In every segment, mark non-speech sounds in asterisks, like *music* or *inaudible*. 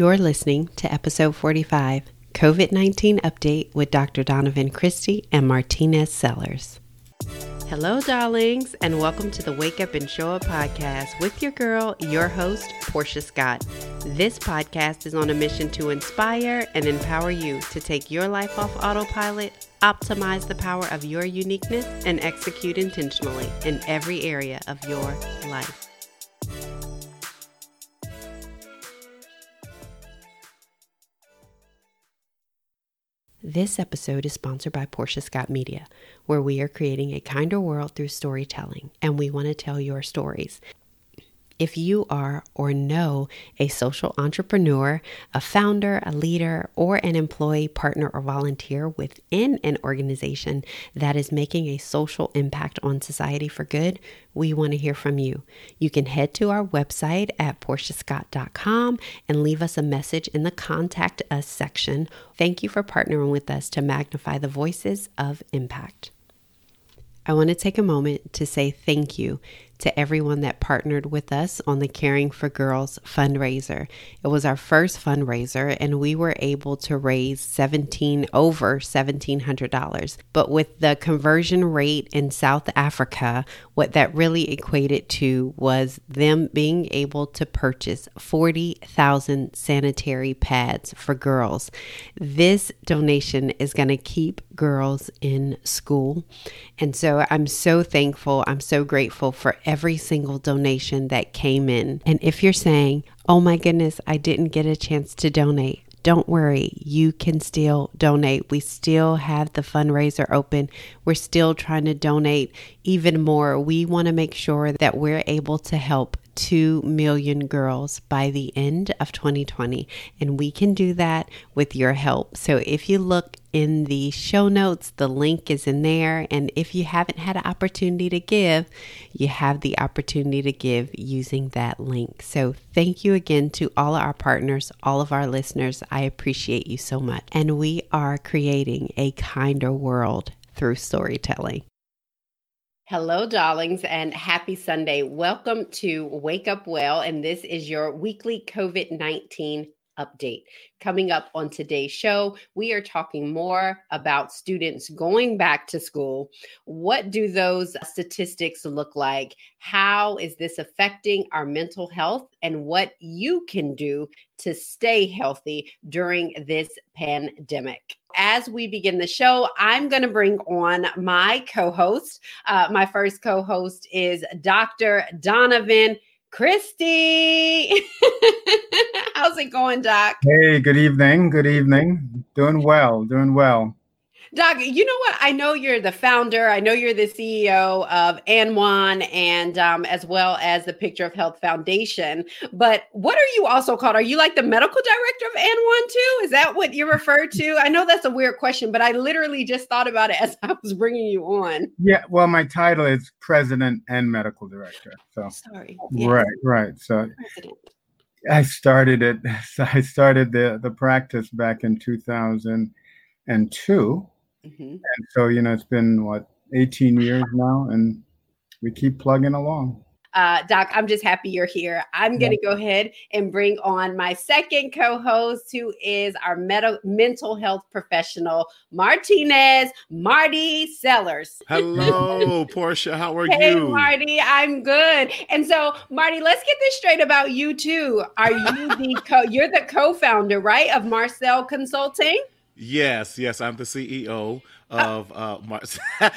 You're listening to episode 45 COVID 19 Update with Dr. Donovan Christie and Martinez Sellers. Hello, darlings, and welcome to the Wake Up and Show Up podcast with your girl, your host, Portia Scott. This podcast is on a mission to inspire and empower you to take your life off autopilot, optimize the power of your uniqueness, and execute intentionally in every area of your life. This episode is sponsored by Portia Scott Media, where we are creating a kinder world through storytelling, and we want to tell your stories. If you are or know a social entrepreneur, a founder, a leader, or an employee, partner, or volunteer within an organization that is making a social impact on society for good, we want to hear from you. You can head to our website at portiascott.com and leave us a message in the contact us section. Thank you for partnering with us to magnify the voices of impact. I want to take a moment to say thank you to everyone that partnered with us on the Caring for Girls fundraiser. It was our first fundraiser and we were able to raise 17 over $1700. But with the conversion rate in South Africa, what that really equated to was them being able to purchase 40,000 sanitary pads for girls. This donation is going to keep girls in school. And so I'm so thankful. I'm so grateful for every single donation that came in. And if you're saying, oh my goodness, I didn't get a chance to donate, don't worry, you can still donate. We still have the fundraiser open. We're still trying to donate even more. We want to make sure that we're able to help 2 million girls by the end of 2020. And we can do that with your help. So if you look in the show notes, the link is in there. And if you haven't had an opportunity to give, you have the opportunity to give using that link. So thank you again to all our partners, all of our listeners. I appreciate you so much. And we are creating a kinder world through storytelling. Hello, darlings, and happy Sunday. Welcome to Wake Up Well, and this is your weekly COVID 19 update. Coming up on today's show, we are talking more about students going back to school. What do those statistics look like? How is this affecting our mental health? And what you can do to stay healthy during this pandemic. As we begin the show, I'm going to bring on my co host. Uh, my first co host is Dr. Donovan Christie. *laughs* How's it going, Doc? Hey, good evening. Good evening. Doing well, doing well. Doc, you know what? I know you're the founder. I know you're the CEO of ANWAN and um, as well as the Picture of Health Foundation. But what are you also called? Are you like the medical director of ANWAN too? Is that what you refer to? I know that's a weird question, but I literally just thought about it as *laughs* I was bringing you on. Yeah, well, my title is president and medical director. So sorry. Yes. Right, right. So president. I started it. *laughs* I started the the practice back in 2002 Mm-hmm. And so, you know, it's been what, 18 years now, and we keep plugging along. Uh, Doc, I'm just happy you're here. I'm going to go ahead and bring on my second co host, who is our med- mental health professional, Martinez, Marty Sellers. Hello, *laughs* Portia. How are hey, you? Hey, Marty, I'm good. And so, Marty, let's get this straight about you, too. Are you the *laughs* co- you're the co founder, right, of Marcel Consulting? Yes, yes, I'm the CEO of uh,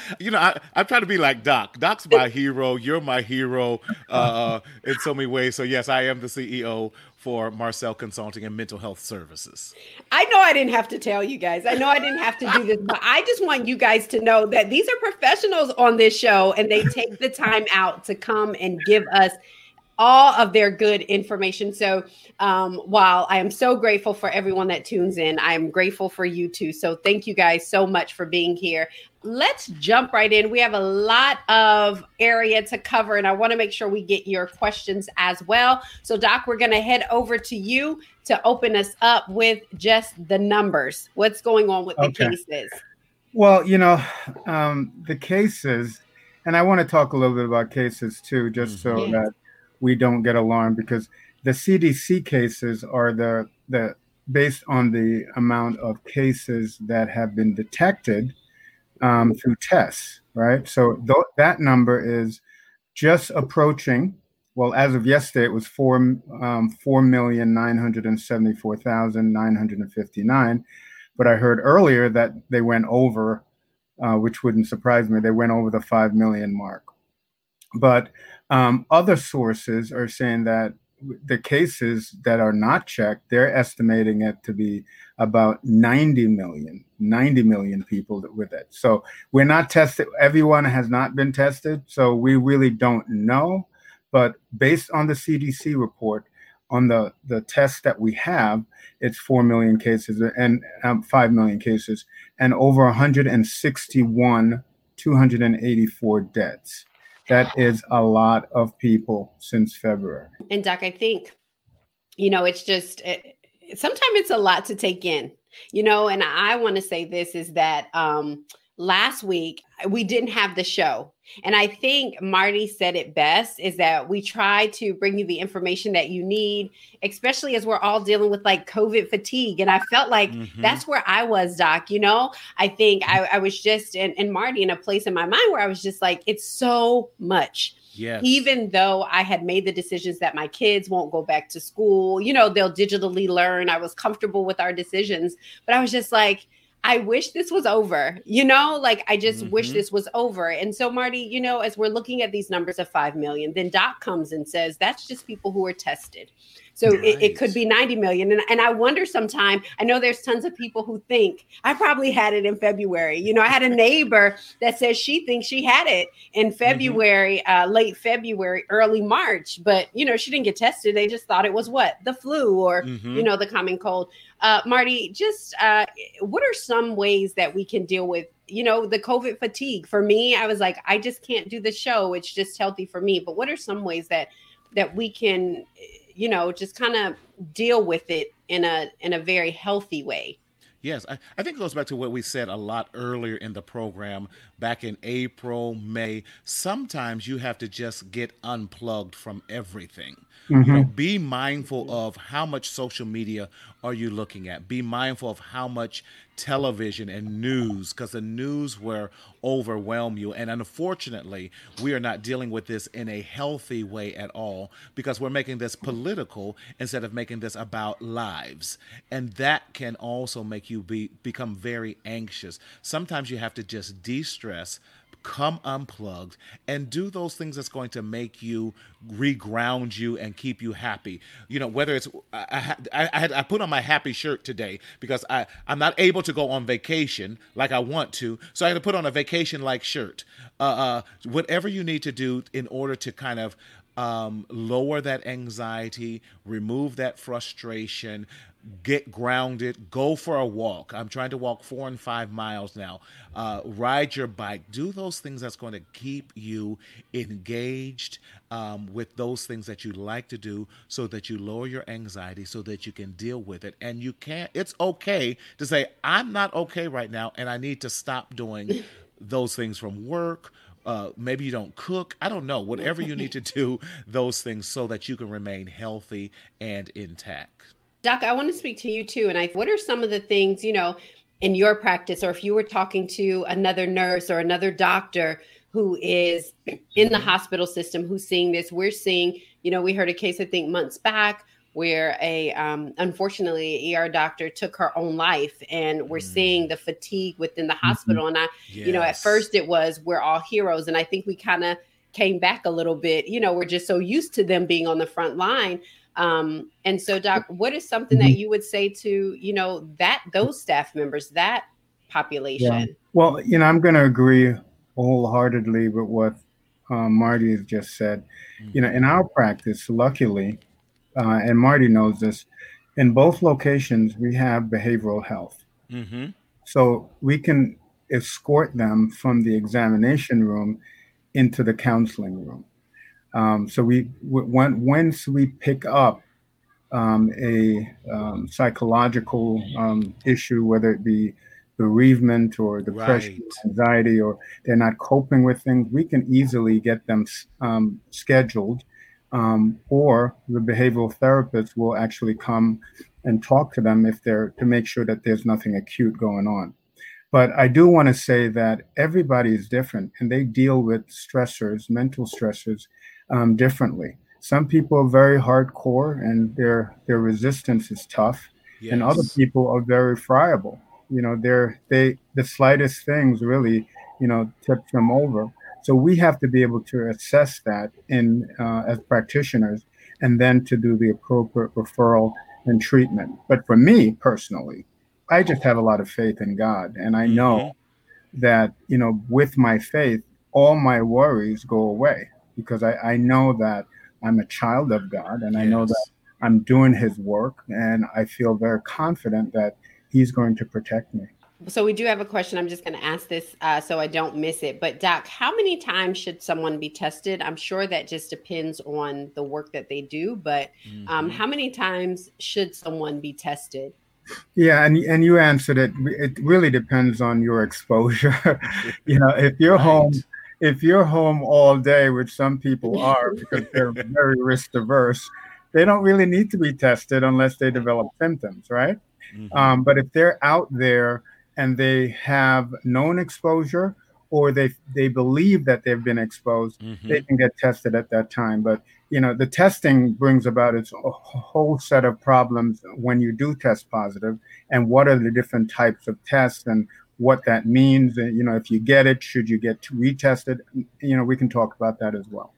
*laughs* you know, I, I try to be like Doc. Doc's my hero. You're my hero uh, in so many ways. So yes, I am the CEO for Marcel Consulting and Mental Health Services. I know I didn't have to tell you guys. I know I didn't have to do this, but I just want you guys to know that these are professionals on this show and they take the time out to come and give us all of their good information. So, um, while I am so grateful for everyone that tunes in, I am grateful for you too. So, thank you guys so much for being here. Let's jump right in. We have a lot of area to cover, and I want to make sure we get your questions as well. So, Doc, we're going to head over to you to open us up with just the numbers. What's going on with okay. the cases? Well, you know, um, the cases, and I want to talk a little bit about cases too, just so mm-hmm. that we don't get alarmed because the CDC cases are the the based on the amount of cases that have been detected um, through tests, right? So th- that number is just approaching. Well, as of yesterday, it was four um, four million nine hundred and seventy four thousand nine hundred and fifty nine. But I heard earlier that they went over, uh, which wouldn't surprise me. They went over the five million mark. But um, other sources are saying that the cases that are not checked, they're estimating it to be about 90 million, 90 million people with it. So we're not tested. Everyone has not been tested. So we really don't know. But based on the CDC report, on the, the test that we have, it's 4 million cases and um, 5 million cases and over 161, 284 deaths. That is a lot of people since February. And Doc, I think, you know, it's just it, sometimes it's a lot to take in, you know, and I want to say this is that um last week we didn't have the show and i think marty said it best is that we try to bring you the information that you need especially as we're all dealing with like covid fatigue and i felt like mm-hmm. that's where i was doc you know i think i, I was just in, in marty in a place in my mind where i was just like it's so much Yes. Even though I had made the decisions that my kids won't go back to school, you know, they'll digitally learn. I was comfortable with our decisions, but I was just like, I wish this was over, you know, like I just mm-hmm. wish this was over. And so, Marty, you know, as we're looking at these numbers of 5 million, then Doc comes and says that's just people who are tested. So right. it, it, could be 90 million. And, and I wonder sometime, I know there's tons of people who think I probably had it in February. You know, I had a neighbor that says she thinks she had it in mm-hmm. February, mm-hmm. uh, late February, early March, but, you know, she didn't get tested. They just thought it was what? The flu or, mm-hmm. you know, the common cold. Uh, Marty, just uh, what are some ways that we can deal with you know the covid fatigue? For me i was like i just can't do the show. It's just healthy for me. But what are some ways that that we can you know, just kind of deal with it in a in a very healthy way. Yes, I, I, think it goes back to what we said a lot earlier in the program back in April, May. Sometimes you have to just get unplugged from everything. Mm-hmm. You know, be mindful of how much social media are you looking at. Be mindful of how much television and news because the news will overwhelm you. And unfortunately we are not dealing with this in a healthy way at all because we're making this political instead of making this about lives. And that can also make you be become very anxious. Sometimes you have to just de-stress come unplugged and do those things that's going to make you reground you and keep you happy. You know whether it's i i, I, had, I put on my happy shirt today because i i'm not able to go on vacation like i want to so i had to put on a vacation like shirt. Uh, uh whatever you need to do in order to kind of um, lower that anxiety, remove that frustration, get grounded, go for a walk. I'm trying to walk four and five miles now. Uh, ride your bike. Do those things that's going to keep you engaged um, with those things that you like to do so that you lower your anxiety so that you can deal with it. And you can't, it's okay to say, I'm not okay right now and I need to stop doing *laughs* those things from work uh, maybe you don't cook. I don't know. Whatever you need to *laughs* do, those things so that you can remain healthy and intact. Doc, I want to speak to you too. And I, what are some of the things, you know, in your practice, or if you were talking to another nurse or another doctor who is in the hospital system who's seeing this, we're seeing, you know, we heard a case, I think, months back where a um, unfortunately ER doctor took her own life, and we're mm. seeing the fatigue within the mm-hmm. hospital. And I, yes. you know, at first it was we're all heroes, and I think we kind of came back a little bit. You know, we're just so used to them being on the front line. Um, and so, Doc, what is something that mm-hmm. you would say to you know that those staff members, that population? Yeah. Well, you know, I'm going to agree wholeheartedly with what um, Marty has just said. Mm-hmm. You know, in our practice, luckily, uh, and Marty knows this, in both locations we have behavioral health. Mm-hmm. So we can escort them from the examination room into the counseling room. Um, so we when once we pick up um, a um, psychological um, issue, whether it be bereavement or depression, right. anxiety, or they're not coping with things, we can easily get them um, scheduled um, or the behavioral therapist will actually come and talk to them if they're to make sure that there's nothing acute going on. But I do want to say that everybody is different and they deal with stressors, mental stressors, um, differently. Some people are very hardcore and their their resistance is tough, yes. and other people are very friable. You know, they're they the slightest things really, you know, tips them over. So we have to be able to assess that in uh, as practitioners, and then to do the appropriate referral and treatment. But for me personally, I just have a lot of faith in God, and I know mm-hmm. that you know with my faith, all my worries go away because I, I know that I'm a child of God, and yes. I know that I'm doing His work, and I feel very confident that He's going to protect me. So we do have a question. I'm just going to ask this uh, so I don't miss it. But Doc, how many times should someone be tested? I'm sure that just depends on the work that they do. But um, mm-hmm. how many times should someone be tested? Yeah, and and you answered it. It really depends on your exposure. *laughs* you know, if you're right. home, if you're home all day, which some people *laughs* are because they're very risk averse, they don't really need to be tested unless they develop symptoms, right? Mm-hmm. Um, but if they're out there and they have known exposure or they they believe that they've been exposed, mm-hmm. they can get tested at that time. But you know, the testing brings about its whole set of problems when you do test positive, and what are the different types of tests and what that means. And you know, if you get it, should you get retested? You know, we can talk about that as well.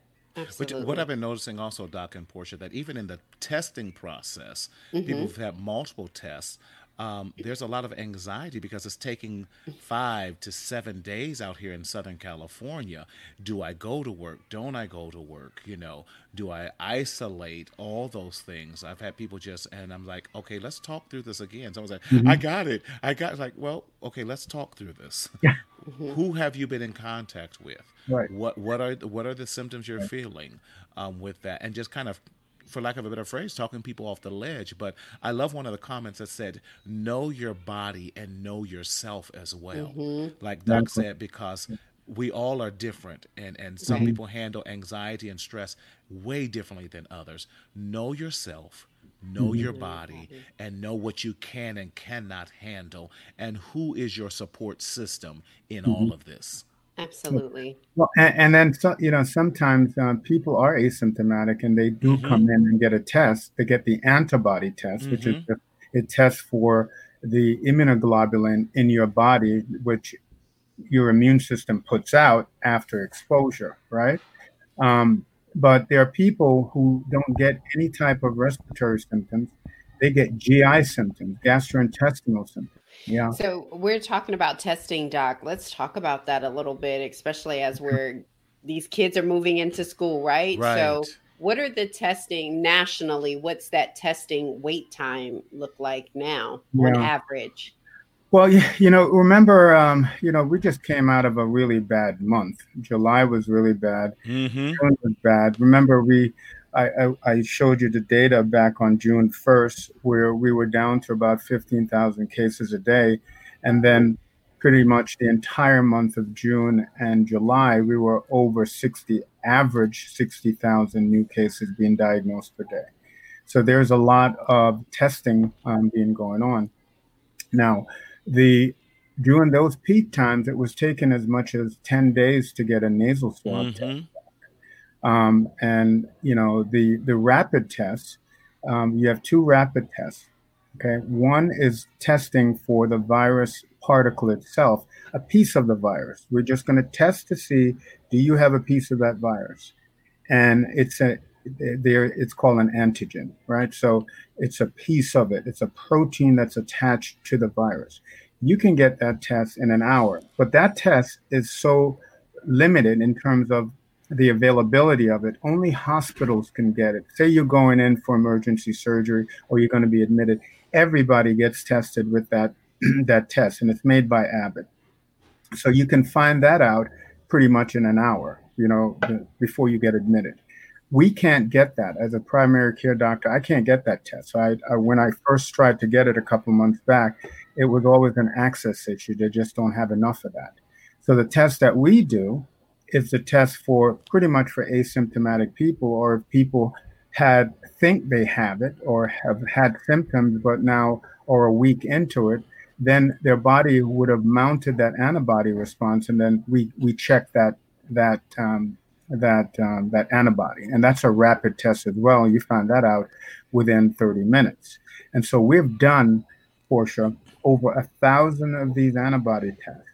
Which, what I've been noticing also, Doc and Portia, that even in the testing process, mm-hmm. people who've had multiple tests, um, there's a lot of anxiety because it's taking five to seven days out here in Southern California. Do I go to work? Don't I go to work? You know, do I isolate? All those things. I've had people just, and I'm like, okay, let's talk through this again. Someone's like, mm-hmm. I got it. I got like, well, okay, let's talk through this. *laughs* Yeah. Mm-hmm. Who have you been in contact with? Right. What what are what are the symptoms you're right. feeling um, with that? And just kind of for lack of a better phrase, talking people off the ledge. But I love one of the comments that said, know your body and know yourself as well. Mm-hmm. Like Doc said, because we all are different and, and some mm-hmm. people handle anxiety and stress way differently than others. Know yourself, know mm-hmm. your body, and know what you can and cannot handle, and who is your support system in all mm-hmm. of this. Absolutely. Well, and, and then so, you know sometimes uh, people are asymptomatic and they do mm-hmm. come in and get a test. They get the antibody test, mm-hmm. which is mm-hmm. the, it tests for the immunoglobulin in your body, which your immune system puts out after exposure, right? Um, but there are people who don't get any type of respiratory symptoms. They get GI symptoms, gastrointestinal symptoms. Yeah. So we're talking about testing, Doc. Let's talk about that a little bit, especially as we're these kids are moving into school, right? Right. So what are the testing nationally? What's that testing wait time look like now yeah. on average? Well, you know, remember, um, you know, we just came out of a really bad month. July was really bad. Mm-hmm. June was bad. Remember, we I, I, showed you the data back on June 1st, where we were down to about 15,000 cases a day. And then pretty much the entire month of June and July, we were over 60, average 60,000 new cases being diagnosed per day. So there's a lot of testing um, being going on. Now, the during those peak times, it was taking as much as 10 days to get a nasal swab mm-hmm. test. Um, and you know the the rapid tests, um, you have two rapid tests. Okay, one is testing for the virus particle itself, a piece of the virus. We're just going to test to see do you have a piece of that virus, and it's a there it's called an antigen, right? So it's a piece of it. It's a protein that's attached to the virus. You can get that test in an hour, but that test is so limited in terms of the availability of it. Only hospitals can get it. Say you're going in for emergency surgery or you're going to be admitted, everybody gets tested with that *clears throat* that test, and it's made by Abbott. So you can find that out pretty much in an hour, you know, before you get admitted. We can't get that as a primary care doctor. I can't get that test. So I, I when I first tried to get it a couple months back, it was always an access issue. They just don't have enough of that. So the test that we do is a test for pretty much for asymptomatic people or if people had think they have it or have had symptoms but now are a week into it then their body would have mounted that antibody response and then we we check that that um, that um, that antibody. And that's a rapid test as well. You find that out within 30 minutes. And so we've done portia over a thousand of these antibody tests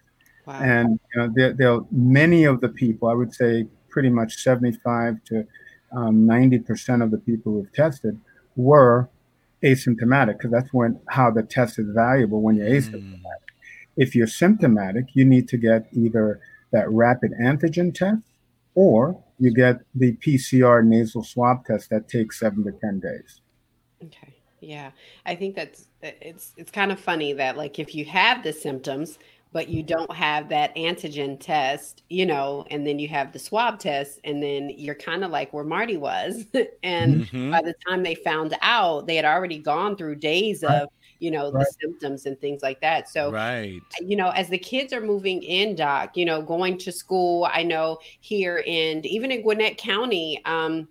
wow. and you know there, many of the people i would say pretty much 75 to um, 90% of the people who've tested were asymptomatic because that's when how the test is valuable when you're asymptomatic. Mm. If you're symptomatic, you need to get either that rapid antigen test or you get the PCR nasal swab test that takes seven to 10 days. Okay. Yeah. I think that's, it's, it's kind of funny that like if you have the symptoms, but you don't have that antigen test, you know, and then you have the swab test, and then you're kind of like where Marty was. *laughs* and mm-hmm. by the time they found out, they had already gone through days right. of, you know, right. the symptoms and things like that. So, right. you know, as the kids are moving in, Doc, you know, going to school, I know here in even in Gwinnett County, um,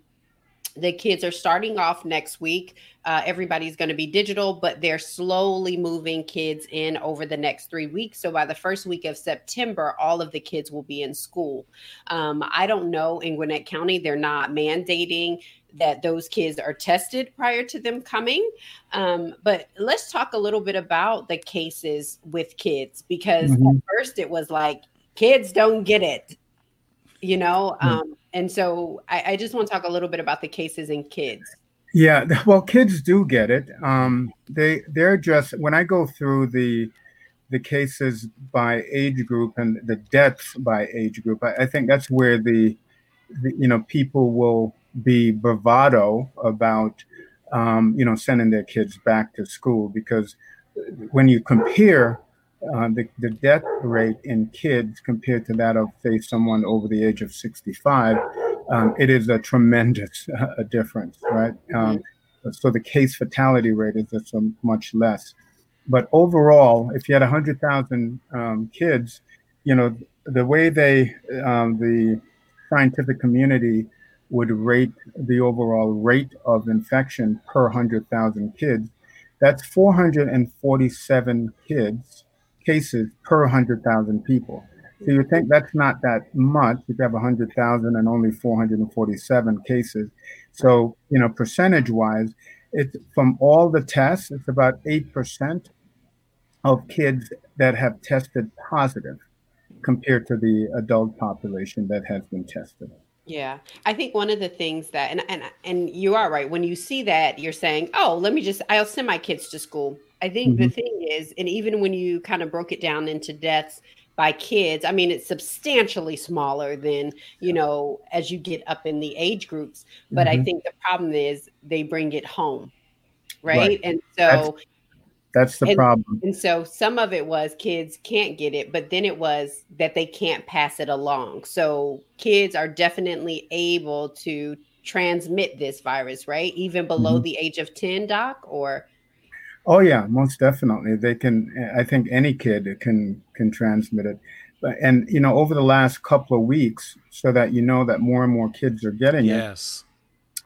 the kids are starting off next week. Uh, everybody's going to be digital, but they're slowly moving kids in over the next three weeks. So by the first week of September, all of the kids will be in school. Um, I don't know in Gwinnett County, they're not mandating that those kids are tested prior to them coming. Um, but let's talk a little bit about the cases with kids because mm-hmm. at first it was like kids don't get it, you know. Mm-hmm. Um, and so I, I just want to talk a little bit about the cases in kids. Yeah, *laughs* well, kids do get it. Um, they they're just when I go through the the cases by age group and the deaths by age group, I, I think that's where the, the, you know people will be bravado about um, you know sending their kids back to school because when you compare uh, the, the death rate in kids compared to that of, say, someone over the age of 65, um, it is a tremendous *laughs* uh, difference, right? Um, so the case fatality rate is just much less. But overall, if you had 100,000 um, kids, you know, the way they, um, the scientific community would rate the overall rate of infection per 100,000 kids, that's 447 kids cases per 100,000 people. So you think that's not that much if you have 100,000 and only 447 cases. So, you know, percentage wise, it's from all the tests, it's about 8% of kids that have tested positive compared to the adult population that has been tested. Yeah. I think one of the things that and and and you are right when you see that you're saying, "Oh, let me just I'll send my kids to school." I think mm-hmm. the thing is, and even when you kind of broke it down into deaths by kids, I mean, it's substantially smaller than, you know, as you get up in the age groups. But mm-hmm. I think the problem is they bring it home. Right. right. And so that's, that's the and, problem. And so some of it was kids can't get it, but then it was that they can't pass it along. So kids are definitely able to transmit this virus, right? Even below mm-hmm. the age of 10, doc, or Oh yeah, most definitely. They can. I think any kid can can transmit it. And you know, over the last couple of weeks, so that you know that more and more kids are getting yes. it. Yes.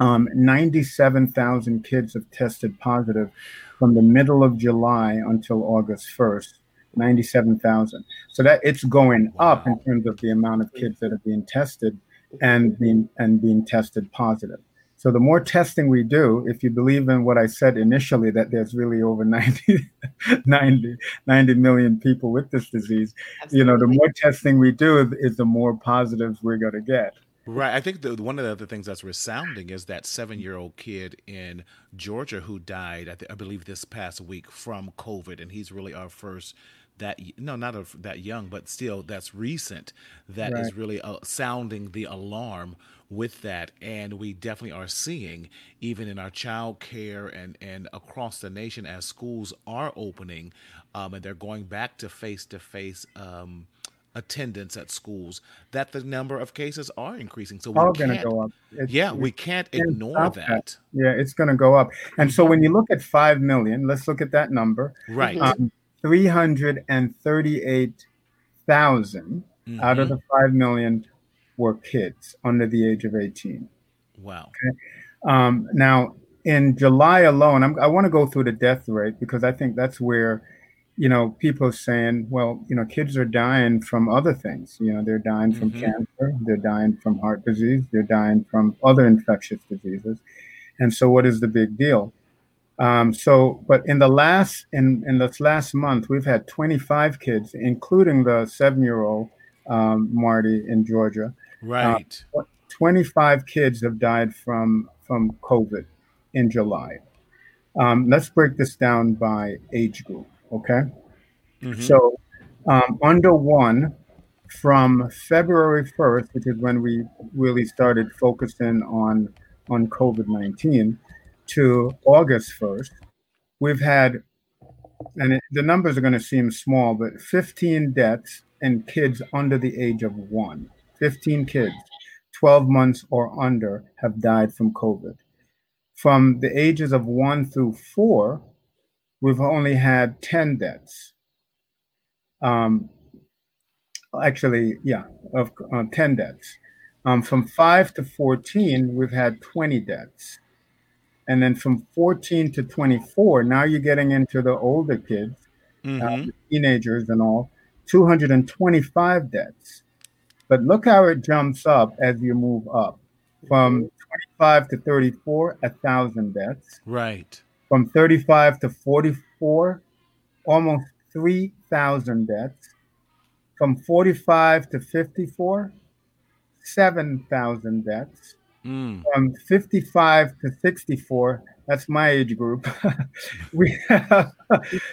Um, Ninety-seven thousand kids have tested positive from the middle of July until August first. Ninety-seven thousand. So that it's going wow. up in terms of the amount of kids that are being tested and being and being tested positive. So the more testing we do, if you believe in what I said initially, that there's really over 90, *laughs* 90, 90 million people with this disease, Absolutely. you know, the more testing we do is the more positives we're going to get. Right. I think the, one of the other things that's resounding is that seven year old kid in Georgia who died, I, th- I, believe, this past week from COVID. And he's really our first that no not a, that young but still that's recent That right. is really uh, sounding the alarm with that and we definitely are seeing even in our child care and and across the nation as schools are opening um, and they're going back to face to face attendance at schools that the number of cases are increasing so we're going to go up it's, yeah we can't ignore that. that. yeah it's going to go up and so when you look at 5 million let's look at that number right um, 338,000 mm-hmm. out of mm-hmm. the 5 million were kids under the age of 18. Wow. Okay. Um, now, in July alone, I'm, i want to go through the death rate because I think that's where, you know, people saying, well, you know, kids are dying from other things. You know, they're dying from mm-hmm. cancer, they're dying from heart disease, they're dying from other infectious diseases. And so, what is the big deal? Um, so, but in the last in in this last month, we've had 25 kids, including the seven-year-old um, Marty in Georgia. Right. Uh, 25 kids have died from from COVID in July. Um, let's break this down by age group. Okay. Mm-hmm. So, um, under one, from February 1st, which is when we really started focusing on on COVID 19 to August 1st, we've had, and it, the numbers are going to seem small, but 15 deaths in kids under the age of one. 15 kids, 12 months or under, have died from COVID. From the ages of one through four, we've only had 10 deaths. Um, actually, yeah, of uh, 10 deaths. Um, from 5 to 14, we've had 20 deaths. And then from 14 to 24, now you're getting into the older kids, mm-hmm. uh, teenagers and all, 225 deaths. But look how it jumps up as you move up. From 25 to 34, a 1,000 deaths. Right. From 35 to 44, almost 3,000 deaths. From 45 to 54, 7,000 deaths. Mm. From 55 to 64, that's my age group, *laughs* we have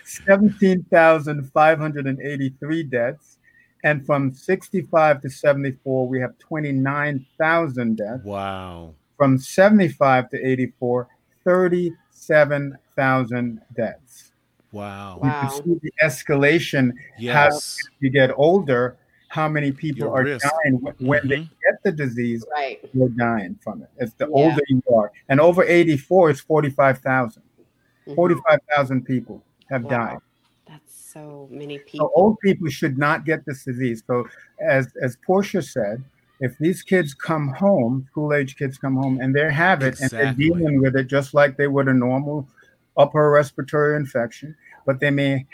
17,583 deaths. And from 65 to 74, we have 29,000 deaths. Wow. From 75 to 84, 37,000 deaths. Wow. You can see the escalation yes. as you get older how many people Your are risk. dying when mm-hmm. they get the disease. Right. They're dying from it. It's the yeah. older you are. And over 84 is 45,000. Mm-hmm. 45,000 people have wow. died. That's so many people. So old people should not get this disease. So as as Portia said, if these kids come home, school age kids come home and they have it exactly. and they're dealing with it just like they would a normal upper respiratory infection, but they may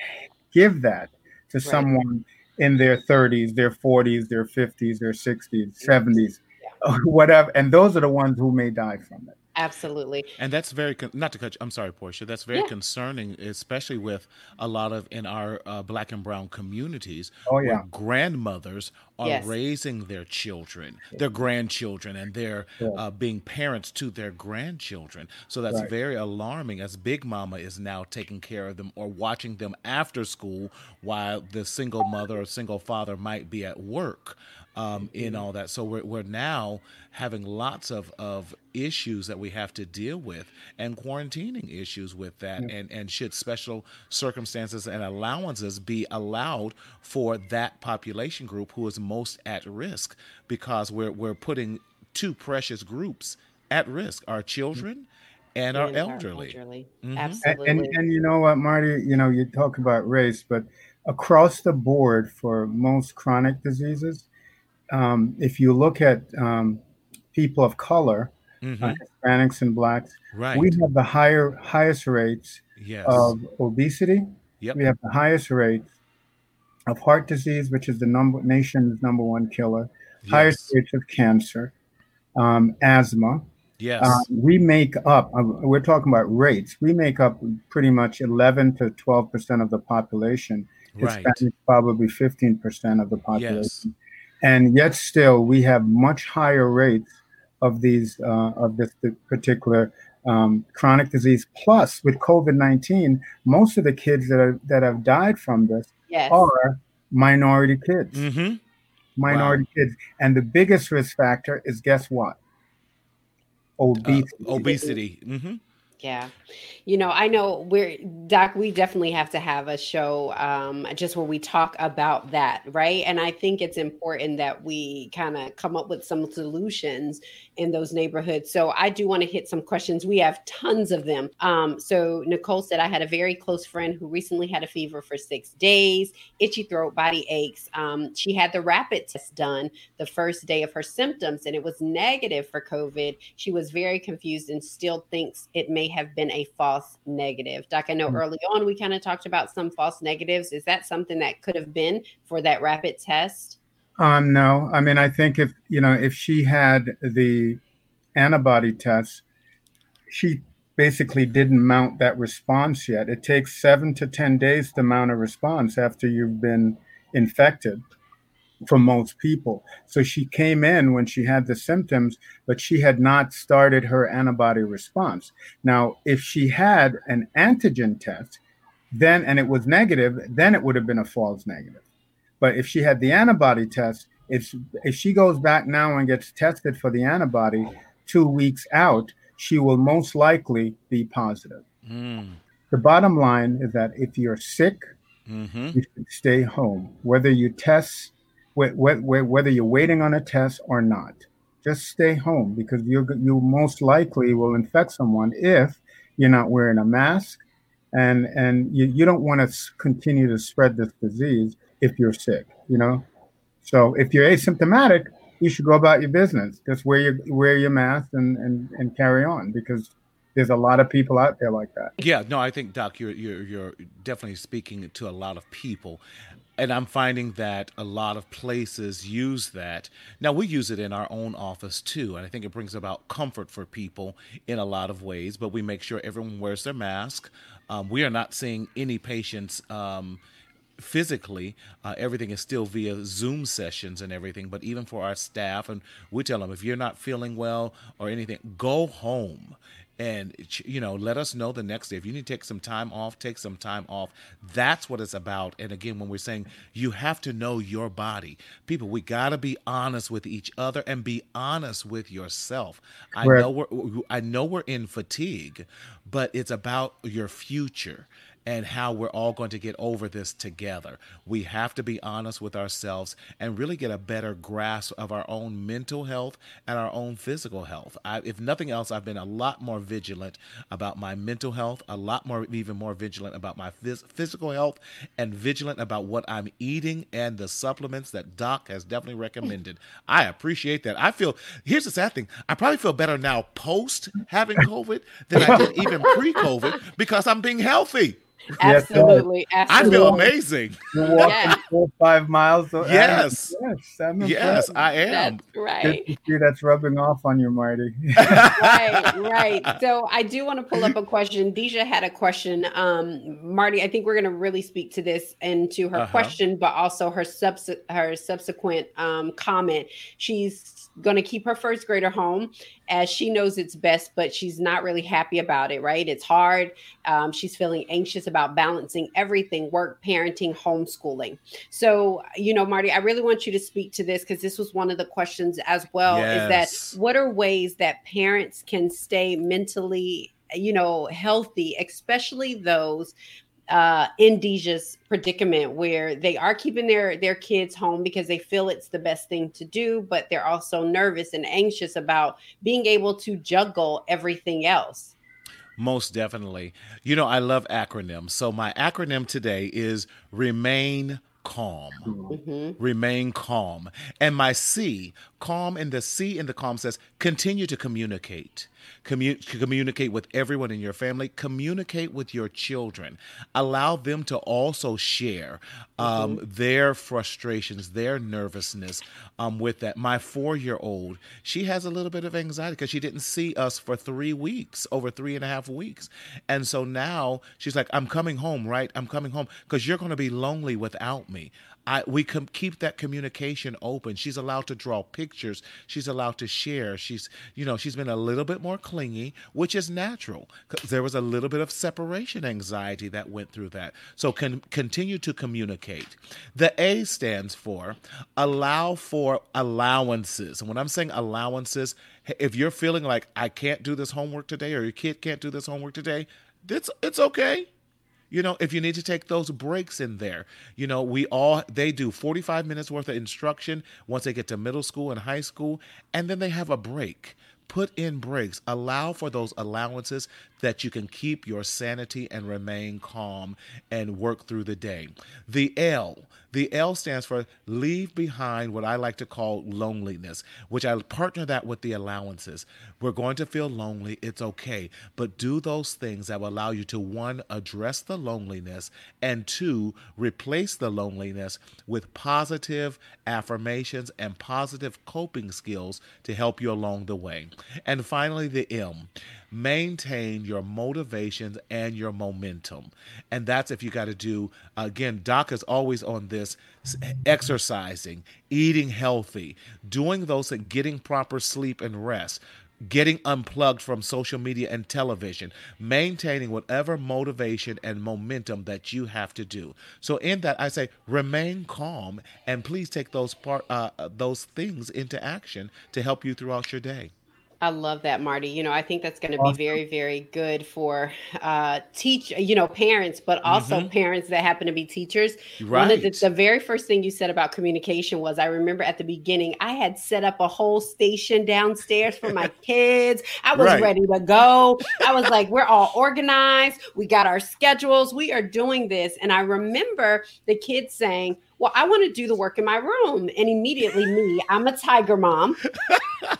give that to right. someone in their 30s, their 40s, their 50s, their 60s, 70s, yeah. *laughs* whatever. And those are the ones who may die from it. Absolutely. And that's very con- not to cut. You, I'm sorry, Portia. That's very yeah. concerning, especially with a lot of in our uh, black and brown communities. Oh yeah. grandmothers are yes. raising their children, their grandchildren, and they're yeah. uh, being parents to their grandchildren. So that's right. very alarming. As Big Mama is now taking care of them or watching them after school, while the single mother or single father might be at work um, in all that. So we're, we're now having lots of, of issues that we have to deal with and quarantining issues with that. Yeah. And, and should special circumstances and allowances be allowed for that population group who is most at risk because we're, we're putting two precious groups at risk our children and, and our elderly. Our elderly. Mm-hmm. Absolutely. And, and, and you know what, Marty, you know, you talk about race, but across the board for most chronic diseases, um, if you look at um, people of color, mm-hmm. uh, Hispanics and blacks, right. we have the higher highest rates yes. of obesity. Yep. We have the highest rates of heart disease, which is the number nation's number one killer. Yes. Highest rates of cancer, um, asthma. Yes. Um, we make up, uh, we're talking about rates, we make up pretty much 11 to 12% of the population. Right. Hispanics probably 15% of the population. Yes and yet still we have much higher rates of these uh, of this particular um, chronic disease. Plus, with COVID nineteen, most of the kids that are, that have died from this yes. are minority kids. Mm-hmm. Minority wow. kids, and the biggest risk factor is guess what? Obesity. Uh, obesity. Mm-hmm. Yeah. You know, I know we're, Doc, we definitely have to have a show um, just where we talk about that, right? And I think it's important that we kind of come up with some solutions in those neighborhoods. So I do want to hit some questions. We have tons of them. Um, so Nicole said, I had a very close friend who recently had a fever for six days, itchy throat, body aches. Um, she had the rapid test done the first day of her symptoms and it was negative for COVID. She was very confused and still thinks it may have been a false negative. Doc, I know mm-hmm. early on we kind of talked about some false negatives. Is that something that could have been for that rapid test? Um, no, I mean, I think if you know if she had the antibody test, she basically didn't mount that response yet. It takes seven to ten days to mount a response after you've been infected for most people. So she came in when she had the symptoms, but she had not started her antibody response. Now, if she had an antigen test, then and it was negative, then it would have been a false negative. But if she had the antibody test, if if she goes back now and gets tested for the antibody two weeks out, she will most likely be positive. Mm. The bottom line is that if you're sick, mm-hmm. you should stay home. Whether you test whether you're waiting on a test or not. Just stay home because you you most likely will infect someone if you're not wearing a mask, and and you, you don't want to continue to spread this disease if you're sick. You know, so if you're asymptomatic, you should go about your business. Just wear your wear your mask and and and carry on because there's a lot of people out there like that. Yeah, no, I think Doc, you're you're you're definitely speaking to a lot of people and I'm finding that a lot of places use that. Now we use it in our own office too, and I think it brings about comfort for people in a lot of ways. But we make sure everyone wears their mask. Um, we are not seeing any patients. Um, physically uh, everything is still via zoom sessions and everything but even for our staff and we tell them if you're not feeling well or anything go home and you know let us know the next day. If you need to take some time off take some time off. That's what it's about. And again when we're saying you have to know your body. People we got to be honest with each other and be honest with yourself. I right. know we're i know we're in fatigue but it's about your future and how we're all going to get over this together. We have to be honest with ourselves and really get a better grasp of our own mental health and our own physical health. I, if nothing else, I've been a lot more vigilant about my mental health, a lot more, even more vigilant about my phys- physical health, and vigilant about what I'm eating and the supplements that Doc has definitely *laughs* recommended. I appreciate that. I feel, here's the sad thing I probably feel better now post having COVID than I did even pre COVID because I'm being healthy. Absolutely, yes, absolutely. I feel amazing. You're walking yeah. four five miles. Yes, yes, yes, I am. That's right. Good that's rubbing off on you, Marty. *laughs* *laughs* right, right. So I do want to pull up a question. Deja had a question. Um, Marty, I think we're going to really speak to this and to her uh-huh. question, but also her subs- her subsequent um, comment. She's going to keep her first grader home as she knows it's best, but she's not really happy about it, right? It's hard. Um, she's feeling anxious about balancing everything work, parenting, homeschooling. So, you know, Marty, I really want you to speak to this because this was one of the questions as well yes. is that what are ways that parents can stay mentally you know healthy especially those uh, in Deja's predicament where they are keeping their their kids home because they feel it's the best thing to do, but they're also nervous and anxious about being able to juggle everything else. Most definitely. You know, I love acronyms. So my acronym today is remain calm. Mm-hmm. Remain calm. And my C, calm in the C in the calm says continue to communicate. Commun- communicate with everyone in your family. Communicate with your children. Allow them to also share um, mm-hmm. their frustrations, their nervousness um, with that. My four year old, she has a little bit of anxiety because she didn't see us for three weeks, over three and a half weeks. And so now she's like, I'm coming home, right? I'm coming home because you're going to be lonely without me me. I, we can keep that communication open. She's allowed to draw pictures. She's allowed to share. She's, you know, she's been a little bit more clingy, which is natural because there was a little bit of separation anxiety that went through that. So can continue to communicate. The A stands for allow for allowances. And when I'm saying allowances, if you're feeling like I can't do this homework today or your kid can't do this homework today, it's it's okay you know, if you need to take those breaks in there, you know, we all, they do 45 minutes worth of instruction once they get to middle school and high school, and then they have a break. Put in breaks, allow for those allowances that you can keep your sanity and remain calm and work through the day. The L, the L stands for leave behind what I like to call loneliness, which I partner that with the allowances. We're going to feel lonely, it's okay, but do those things that will allow you to one, address the loneliness, and two, replace the loneliness with positive affirmations and positive coping skills to help you along the way. And finally, the M maintain your motivations and your momentum. And that's if you got to do, again, Doc is always on this exercising, eating healthy, doing those and getting proper sleep and rest. Getting unplugged from social media and television, maintaining whatever motivation and momentum that you have to do. So, in that, I say remain calm and please take those part uh, those things into action to help you throughout your day. I love that, Marty. You know, I think that's going to be very, very good for uh, teach, you know, parents, but also mm-hmm. parents that happen to be teachers. Right. One of the, the, very first thing you said about communication was, I remember at the beginning, I had set up a whole station downstairs for my *laughs* kids. I was right. ready to go. I was like, we're all organized. We got our schedules. We are doing this. And I remember the kids saying, well, I want to do the work in my room. And immediately, me, I'm a tiger mom,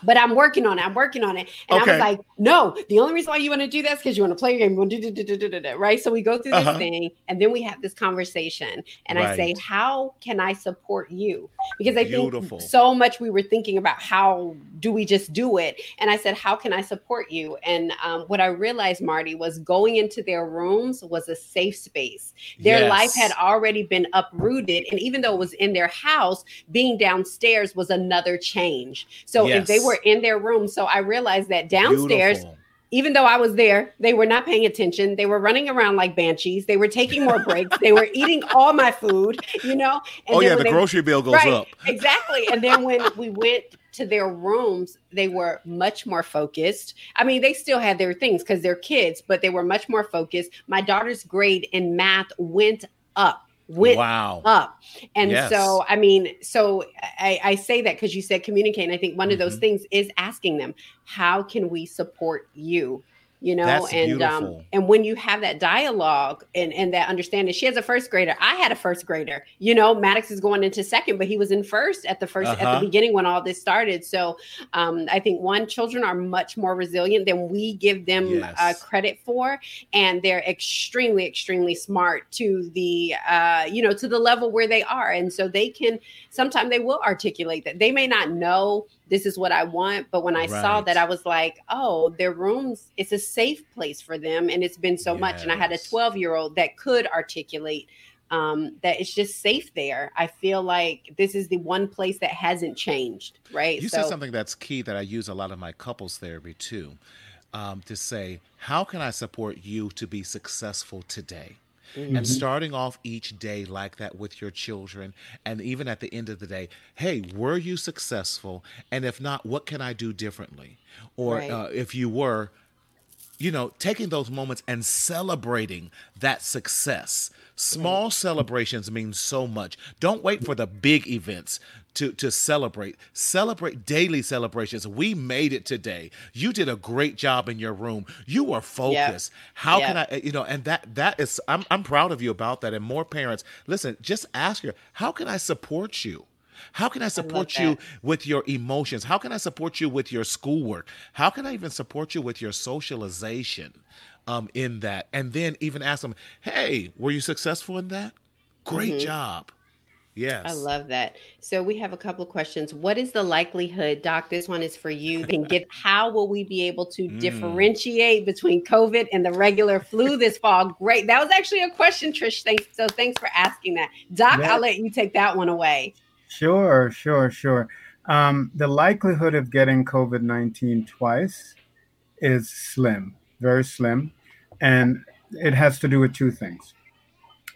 but I'm working on it. I'm working on it. And okay. I was like, no, the only reason why you want to do that is because you want to play your game. Right. So we go through this uh-huh. thing and then we have this conversation. And right. I say, how can I support you? Because I Beautiful. think so much we were thinking about how do we just do it? And I said, how can I support you? And um, what I realized, Marty, was going into their rooms was a safe space. Their yes. life had already been uprooted. And even though it was in their house, being downstairs was another change. So yes. if they were in their room, so I realized that downstairs. Beautiful even though I was there, they were not paying attention. They were running around like banshees. They were taking more breaks. they were eating all my food, you know. And oh yeah, the they, grocery bill goes right, up. exactly. And then when we went to their rooms, they were much more focused. I mean, they still had their things because they're kids, but they were much more focused. My daughter's grade in math went up went wow. up. And yes. so, I mean, so I, I say that because you said communicate. And I think one mm-hmm. of those mm-hmm. things is asking them, how can we support you? You know That's and um, beautiful. um and when you have that dialogue and and that understanding she has a first grader i had a first grader you know maddox is going into second but he was in first at the 1st uh-huh. at the uh-huh. beginning when all this started so um i think one children are much more resilient than we give them uh, yes. uh, credit for and they're extremely extremely smart to the uh you know to the level where they are and so they can sometimes they will articulate that they may not know this is what I want. But when I right. saw that, I was like, oh, their rooms, it's a safe place for them. And it's been so yes. much. And I had a 12 year old that could articulate um, that it's just safe there. I feel like this is the one place that hasn't changed, right? You so, said something that's key that I use a lot of my couples therapy too. Um, to say, how can I support you to be successful today? Mm-hmm. And starting off each day like that with your children, and even at the end of the day, hey, were you successful? And if not, what can I do differently? Or right. uh, if you were, you know, taking those moments and celebrating that success. Small celebrations mean so much. Don't wait for the big events to to celebrate. Celebrate daily celebrations. We made it today. You did a great job in your room. You were focused. Yep. How yep. can I you know and that that is I'm I'm proud of you about that and more parents listen, just ask her, how can I support you? How can I support I you with your emotions? How can I support you with your schoolwork? How can I even support you with your socialization um, in that? And then even ask them, hey, were you successful in that? Great mm-hmm. job Yes. I love that. So we have a couple of questions. What is the likelihood, Doc? This one is for you. Can get *laughs* how will we be able to mm. differentiate between COVID and the regular flu this fall? Great. That was actually a question, Trish. Thanks. So thanks for asking that. Doc, yeah. I'll let you take that one away. Sure, sure, sure. Um, the likelihood of getting COVID 19 twice is slim, very slim. And it has to do with two things.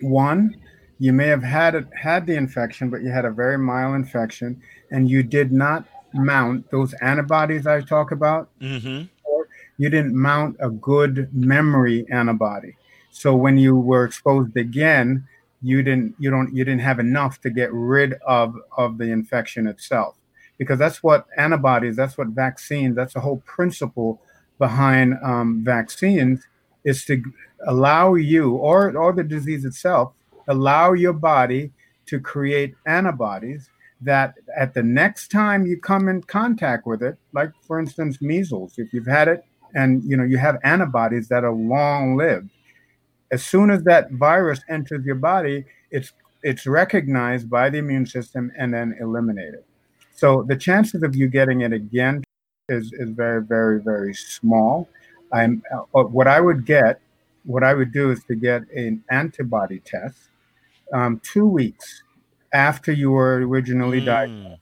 One, you may have had it, had the infection, but you had a very mild infection, and you did not mount those antibodies I talk about. Mm-hmm. Or you didn't mount a good memory antibody. So when you were exposed again, you didn't you don't you didn't have enough to get rid of of the infection itself because that's what antibodies that's what vaccines that's the whole principle behind um, vaccines is to allow you or or the disease itself allow your body to create antibodies that at the next time you come in contact with it like for instance measles if you've had it and you know you have antibodies that are long lived as soon as that virus enters your body it's it's recognized by the immune system and then eliminated. So the chances of you getting it again is is very very very small. I'm uh, what i would get what i would do is to get an antibody test um, two weeks after you were originally mm. diagnosed,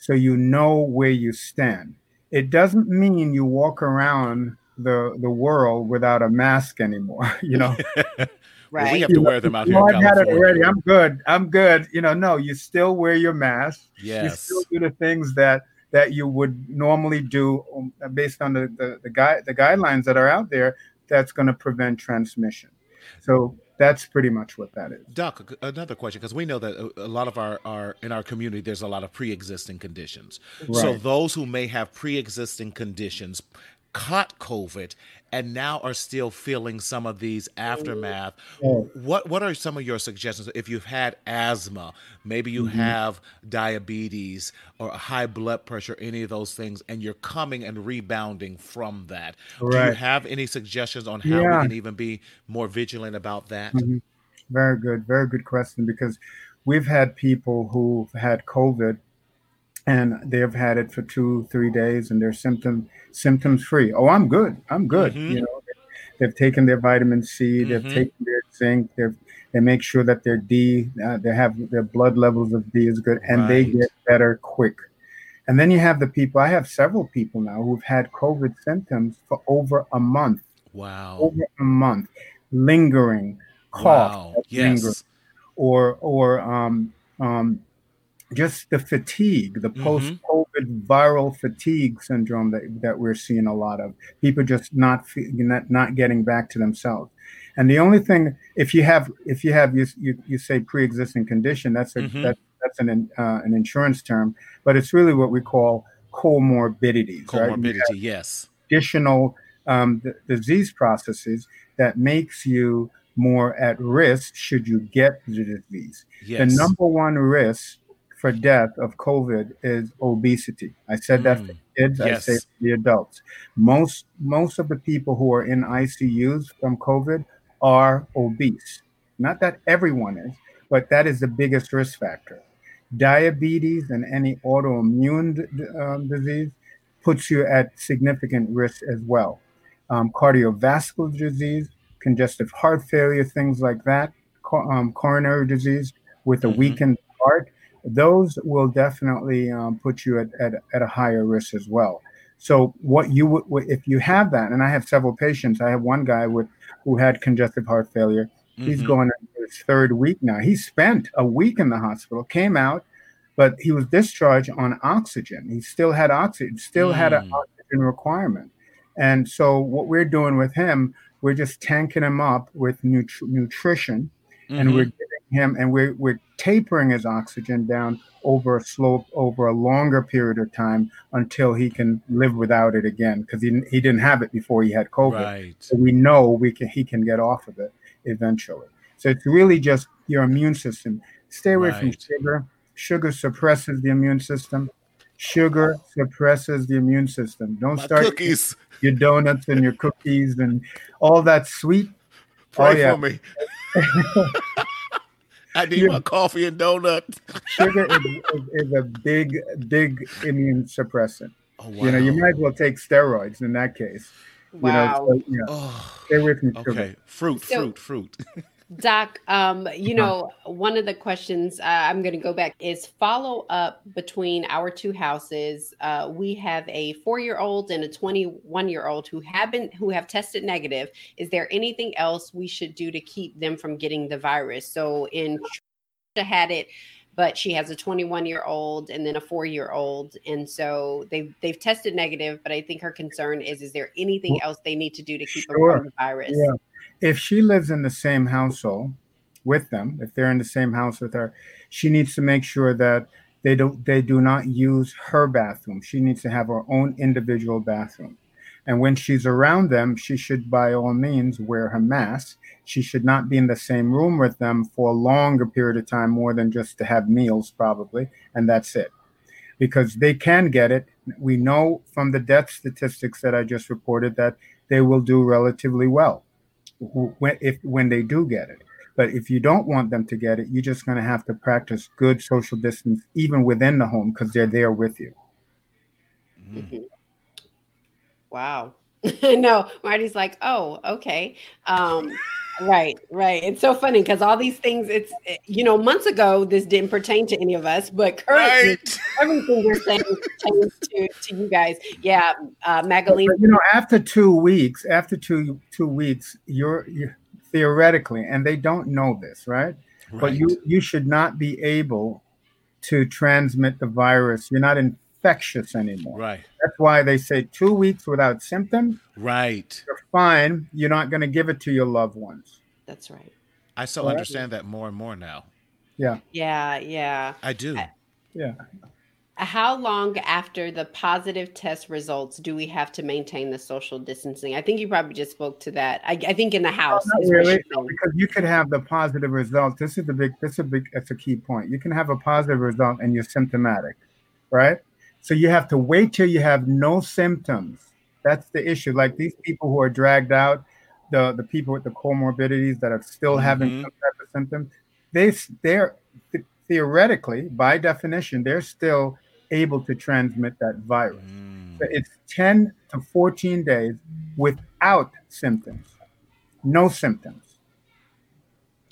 so you know where you stand. It doesn't mean you walk around the the world without a mask anymore. *laughs* You know. right. *laughs* Well, we have to wear them out here. I've had it already. I'm good. I'm good. You know, no, you still wear your mask. Yes. You still do the things that that you would normally do um, based on the the, the guide the guidelines that are out there. That's going to prevent transmission. So that's pretty much what that is. Doc, another question because we know that uh, a lot of our, our in our community there's a lot of pre-existing conditions. Right. So those who may have pre-existing conditions caught COVID and now are still feeling some of these aftermath. What what are some of your suggestions if you've had asthma, maybe you mm-hmm. have diabetes or high blood pressure, any of those things, and you're coming and rebounding from that? Right. Do you have any suggestions on how yeah. we can even be more vigilant about that? Mm-hmm. Very good, very good question because we've had people who've had COVID and they've had it for two, three days, and they're symptom symptoms free. Oh, I'm good. I'm good. Mm-hmm. You know, they've taken their vitamin C, they've mm-hmm. taken their zinc, they've they make sure that their D, uh, they have their blood levels of D is good, and right. they get better quick. And then you have the people. I have several people now who've had COVID symptoms for over a month. Wow, over a month, lingering cough, wow. yes, lingering, or or um, um, just the fatigue, the mm-hmm. post COVID viral fatigue syndrome that, that we're seeing a lot of. People just not, not not getting back to themselves. And the only thing, if you have, if you have, you you, you say pre-existing condition, that's a mm-hmm. that, that's an uh, an insurance term, but it's really what we call comorbidities. Comorbidity, right? yes. Additional um, disease processes that makes you more at risk should you get the disease. Yes. The number one risk for death of COVID is obesity. I said that for mm. kids, yes. I say for the adults. Most most of the people who are in ICUs from COVID are obese. Not that everyone is, but that is the biggest risk factor. Diabetes and any autoimmune um, disease puts you at significant risk as well. Um, cardiovascular disease, congestive heart failure, things like that, um, coronary disease with a mm-hmm. weakened heart those will definitely um, put you at, at, at a higher risk as well. So what you would if you have that, and I have several patients. I have one guy with who had congestive heart failure. Mm-hmm. He's going his third week now. He spent a week in the hospital, came out, but he was discharged on oxygen. He still had oxygen, still mm. had an oxygen requirement. And so what we're doing with him, we're just tanking him up with nut- nutrition, mm-hmm. and we're mm-hmm. giving him, and we're, we're tapering his oxygen down over a slope over a longer period of time until he can live without it again because he, he didn't have it before he had COVID. Right. So we know we can he can get off of it eventually. So it's really just your immune system. Stay away right. from sugar. Sugar suppresses the immune system. Sugar suppresses the immune system. Don't My start cookies. your donuts and your cookies and all that sweet. Pray oh, yeah. for me. *laughs* I need my coffee and donut. sugar is, *laughs* is, is, a big, big immune suppressant. Oh, wow. You know, you might as well take steroids in that case. Wow. You know, so, you know, oh, stay away from sugar. Okay, fruit, so, fruit, fruit. *laughs* Doc, um, you know, one of the questions uh, I'm going to go back is follow up between our two houses. Uh, we have a four year old and a 21 year old who have been who have tested negative. Is there anything else we should do to keep them from getting the virus? So in she had it but she has a 21 year old and then a four year old and so they've they've tested negative but i think her concern is is there anything else they need to do to keep sure. her from the virus yeah. If she lives in the same household with them if they're in the same house with her she needs to make sure that they don't they do not use her bathroom she needs to have her own individual bathroom and when she's around them, she should, by all means, wear her mask. She should not be in the same room with them for a longer period of time, more than just to have meals, probably. And that's it. Because they can get it. We know from the death statistics that I just reported that they will do relatively well when, if, when they do get it. But if you don't want them to get it, you're just going to have to practice good social distance, even within the home, because they're there with you. Mm-hmm. Wow. *laughs* no, Marty's like, oh, okay. Um, right, right. It's so funny because all these things, it's, eh, you know, months ago, this didn't pertain to any of us, but currently, right. *laughs* everything we're saying pertains to, to you guys. Yeah, uh, Magaline. you know, after two weeks, after two two weeks, you're, you're theoretically, and they don't know this, right? right? But you you should not be able to transmit the virus. You're not in infectious anymore. Right. That's why they say two weeks without symptoms. Right. You're fine. You're not going to give it to your loved ones. That's right. I so understand that more and more now. Yeah. Yeah. Yeah. I do. I, yeah. How long after the positive test results do we have to maintain the social distancing? I think you probably just spoke to that. I, I think in the house. not really, because you could have the positive result. This is the big. This is a big. That's a key point. You can have a positive result and you're symptomatic, right? So you have to wait till you have no symptoms. That's the issue. Like these people who are dragged out, the the people with the comorbidities that are still mm-hmm. having some type of symptoms, they they're theoretically, by definition, they're still able to transmit that virus. Mm. So it's 10 to 14 days without symptoms, no symptoms.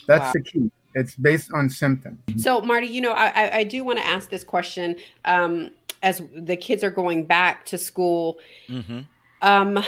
That's wow. the key. It's based on symptoms. So, Marty, you know, I, I do want to ask this question. Um, as the kids are going back to school. Mm-hmm. Um,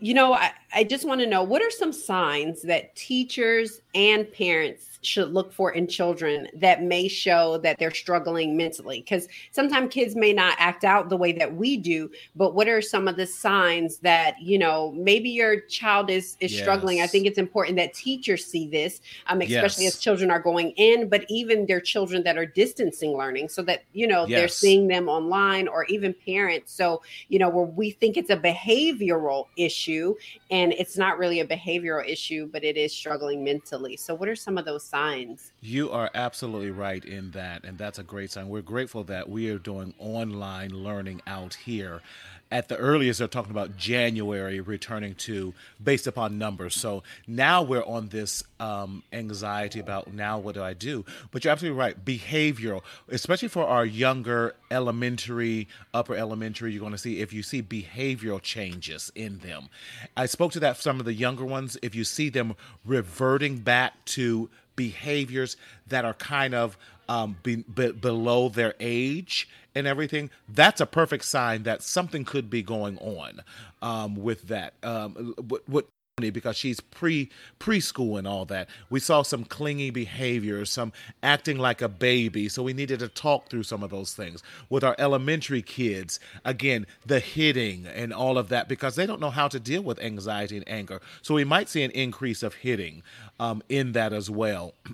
you know, I, I just want to know what are some signs that teachers and parents should look for in children that may show that they're struggling mentally? Because sometimes kids may not act out the way that we do, but what are some of the signs that you know maybe your child is is yes. struggling? I think it's important that teachers see this, um, especially yes. as children are going in, but even their children that are distancing learning, so that you know yes. they're seeing them online or even parents. So you know where we think it's a behavioral issue and it's not really a behavioral issue, but it is struggling mentally. So what are some of those signs. You are absolutely right in that, and that's a great sign. We're grateful that we are doing online learning out here. At the earliest, they're talking about January returning to based upon numbers. So now we're on this um, anxiety about now what do I do? But you're absolutely right. Behavioral, especially for our younger elementary, upper elementary, you're going to see if you see behavioral changes in them. I spoke to that some of the younger ones. If you see them reverting back to behaviors that are kind of um, be, be, below their age and everything, that's a perfect sign that something could be going on um, with that. Um, what, what because she's pre preschool and all that. We saw some clingy behavior, some acting like a baby. So we needed to talk through some of those things with our elementary kids. Again, the hitting and all of that because they don't know how to deal with anxiety and anger. So we might see an increase of hitting um, in that as well. *clears throat*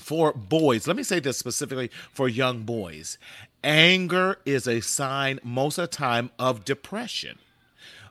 For boys, let me say this specifically for young boys. Anger is a sign most of the time of depression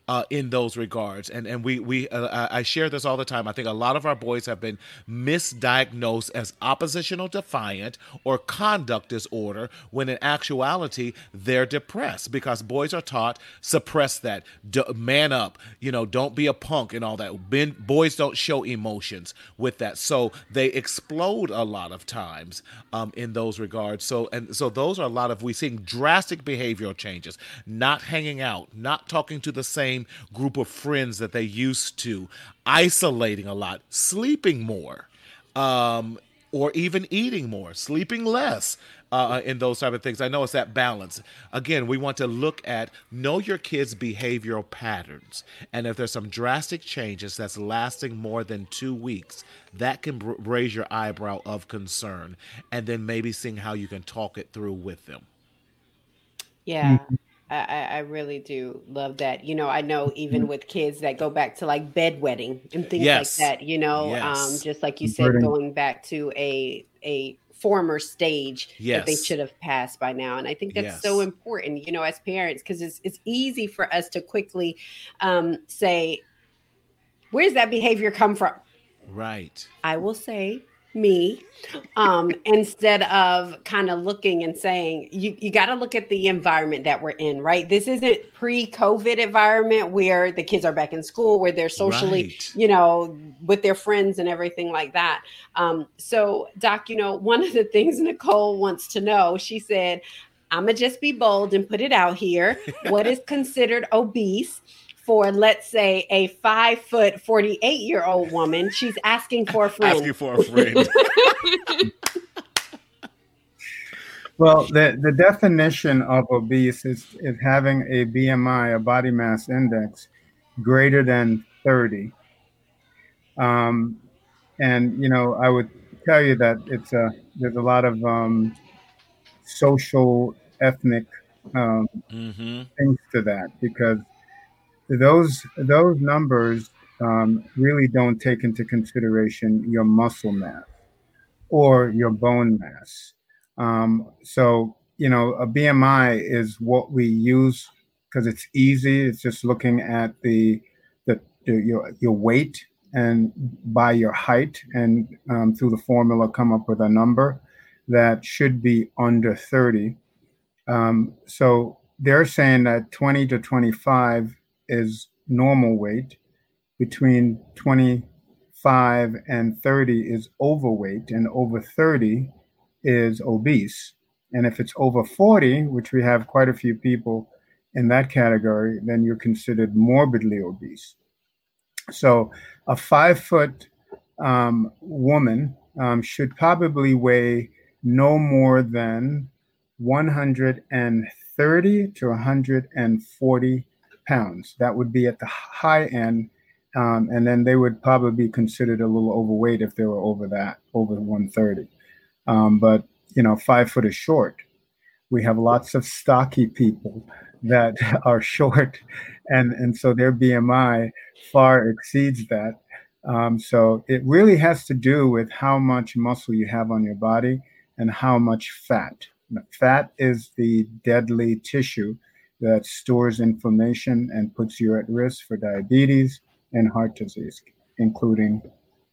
uh, in those regards. And and we we uh, I share this all the time. I think a lot of our boys have been misdiagnosed as oppositional defiant or conduct disorder when in actuality they're depressed because boys are taught suppress that, D- man up, you know, don't be a punk and all that. Ben, boys don't show emotions with that, so they explode a lot of times um, in those regards. So and so those are a lot of we seeing drastic behavioral changes, not hanging out, not talking to the same group of friends that they used to, isolating a lot, sleeping more. Um, or even eating more, sleeping less, uh, in those type of things. I know it's that balance. Again, we want to look at know your kids' behavioral patterns, and if there's some drastic changes that's lasting more than two weeks, that can b- raise your eyebrow of concern, and then maybe seeing how you can talk it through with them. Yeah. I, I really do love that. You know, I know even mm-hmm. with kids that go back to like bedwetting and things yes. like that, you know, um, yes. um, just like you said, going back to a a former stage yes. that they should have passed by now. And I think that's yes. so important, you know, as parents, because it's it's easy for us to quickly um, say, "Where's that behavior come from?" Right. I will say me um, instead of kind of looking and saying you, you got to look at the environment that we're in right? This isn't pre-covid environment where the kids are back in school where they're socially right. you know with their friends and everything like that. Um, so doc you know one of the things *laughs* nicole wants to know she said i'm gonna just be bold and put it out here. What is considered obese for let's say a five foot 48 year old woman. She's asking for a friend. Asking for a friend. *laughs* Well the, the definition of obese is, is having a bmi a body mass index greater than 30 um, and you know i would tell you that it's a there's a lot of um, social ethnic um, mm-hmm. things to that because those those numbers um, really don't take into consideration your muscle mass or your bone mass. Um, so you know, a BMI is what we use because it's easy. It's just looking at the the, the your your weight and by your height, and um, through the formula come up with a number that should be under 30. Um, so they're saying that 20 to 25 is normal weight. Between 25 and 30 is overweight, and over 30 is obese. And if it's over 40, which we have quite a few people in that category, then you're considered morbidly obese. So a five foot um, woman um, should probably weigh no more than 130 to 140 pounds. That would be at the high end. Um, and then they would probably be considered a little overweight if they were over that, over 130. Um, but, you know, five foot is short. We have lots of stocky people that *laughs* are short, and, and so their BMI far exceeds that. Um, so it really has to do with how much muscle you have on your body and how much fat. Fat is the deadly tissue that stores inflammation and puts you at risk for diabetes and heart disease, including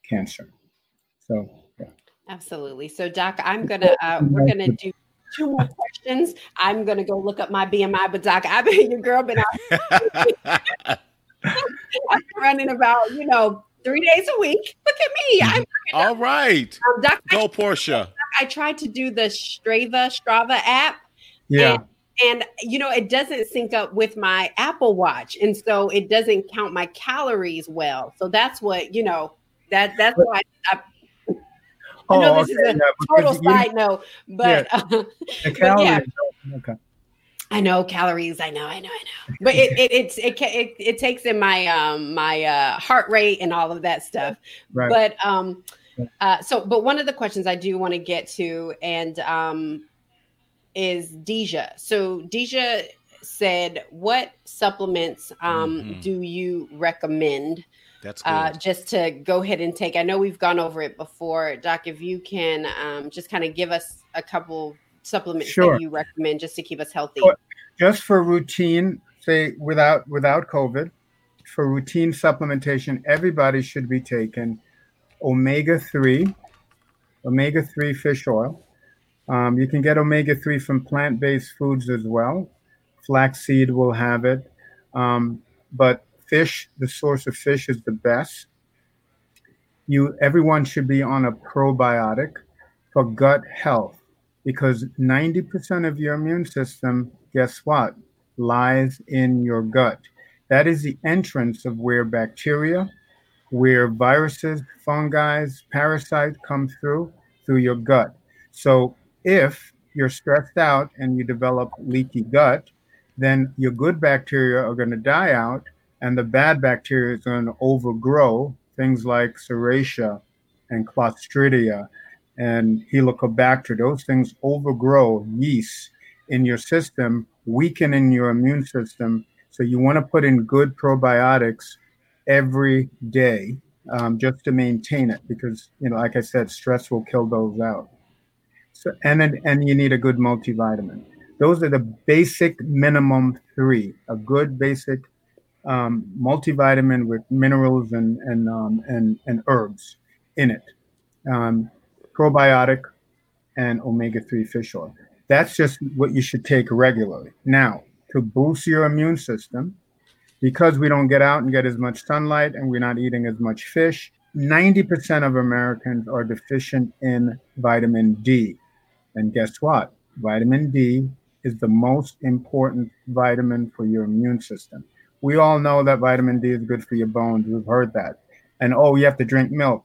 cancer. So, yeah. Absolutely. So, Doc, I'm gonna uh, we're gonna do two more questions. I'm gonna go look up my BMI, but Doc, I've been your girl, been out. I'm *laughs* running about you know three days a week. Look at me. I'm all right. Um, Doc, go, Portia. I tried to do the Strava Strava app. Yeah and you know it doesn't sync up with my apple watch and so it doesn't count my calories well so that's what you know that that's why I, *laughs* I know oh, this okay, is a yeah, total side you, note but, yeah, *laughs* uh, but yeah. okay I know calories. I know, I know, I know. But it it it, it it it takes in my um my uh heart rate and all of that stuff. Right. But um uh so but one of the questions I do want to get to and um is Deja. So Deja said, "What supplements um, mm-hmm. do you recommend?" That's uh, just to go ahead and take. I know we've gone over it before, Doc. If you can um, just kind of give us a couple supplements sure. that you recommend just to keep us healthy. Just for routine, say without without COVID, for routine supplementation, everybody should be taking omega 3, omega 3 fish oil. Um, you can get omega 3 from plant based foods as well. Flaxseed will have it. Um, but fish, the source of fish is the best. You, everyone should be on a probiotic for gut health because 90% of your immune system, guess what, lies in your gut. That is the entrance of where bacteria, where viruses, fungi, parasites come through, through your gut. So if you're stressed out and you develop leaky gut, then your good bacteria are going to die out and the bad bacteria is going to overgrow things like serratia and clostridia and helicobacter. Those things overgrow yeast in your system, weakening your immune system. So you want to put in good probiotics every day um, just to maintain it because, you know, like I said, stress will kill those out. So, and, and you need a good multivitamin. Those are the basic minimum three, a good basic um, multivitamin with minerals and, and, um, and, and herbs in it. Um, probiotic and omega-3 fish oil. That's just what you should take regularly. Now, to boost your immune system, because we don't get out and get as much sunlight and we're not eating as much fish, 90% of Americans are deficient in vitamin D. And guess what? Vitamin D is the most important vitamin for your immune system. We all know that vitamin D is good for your bones. We've heard that. And oh, you have to drink milk.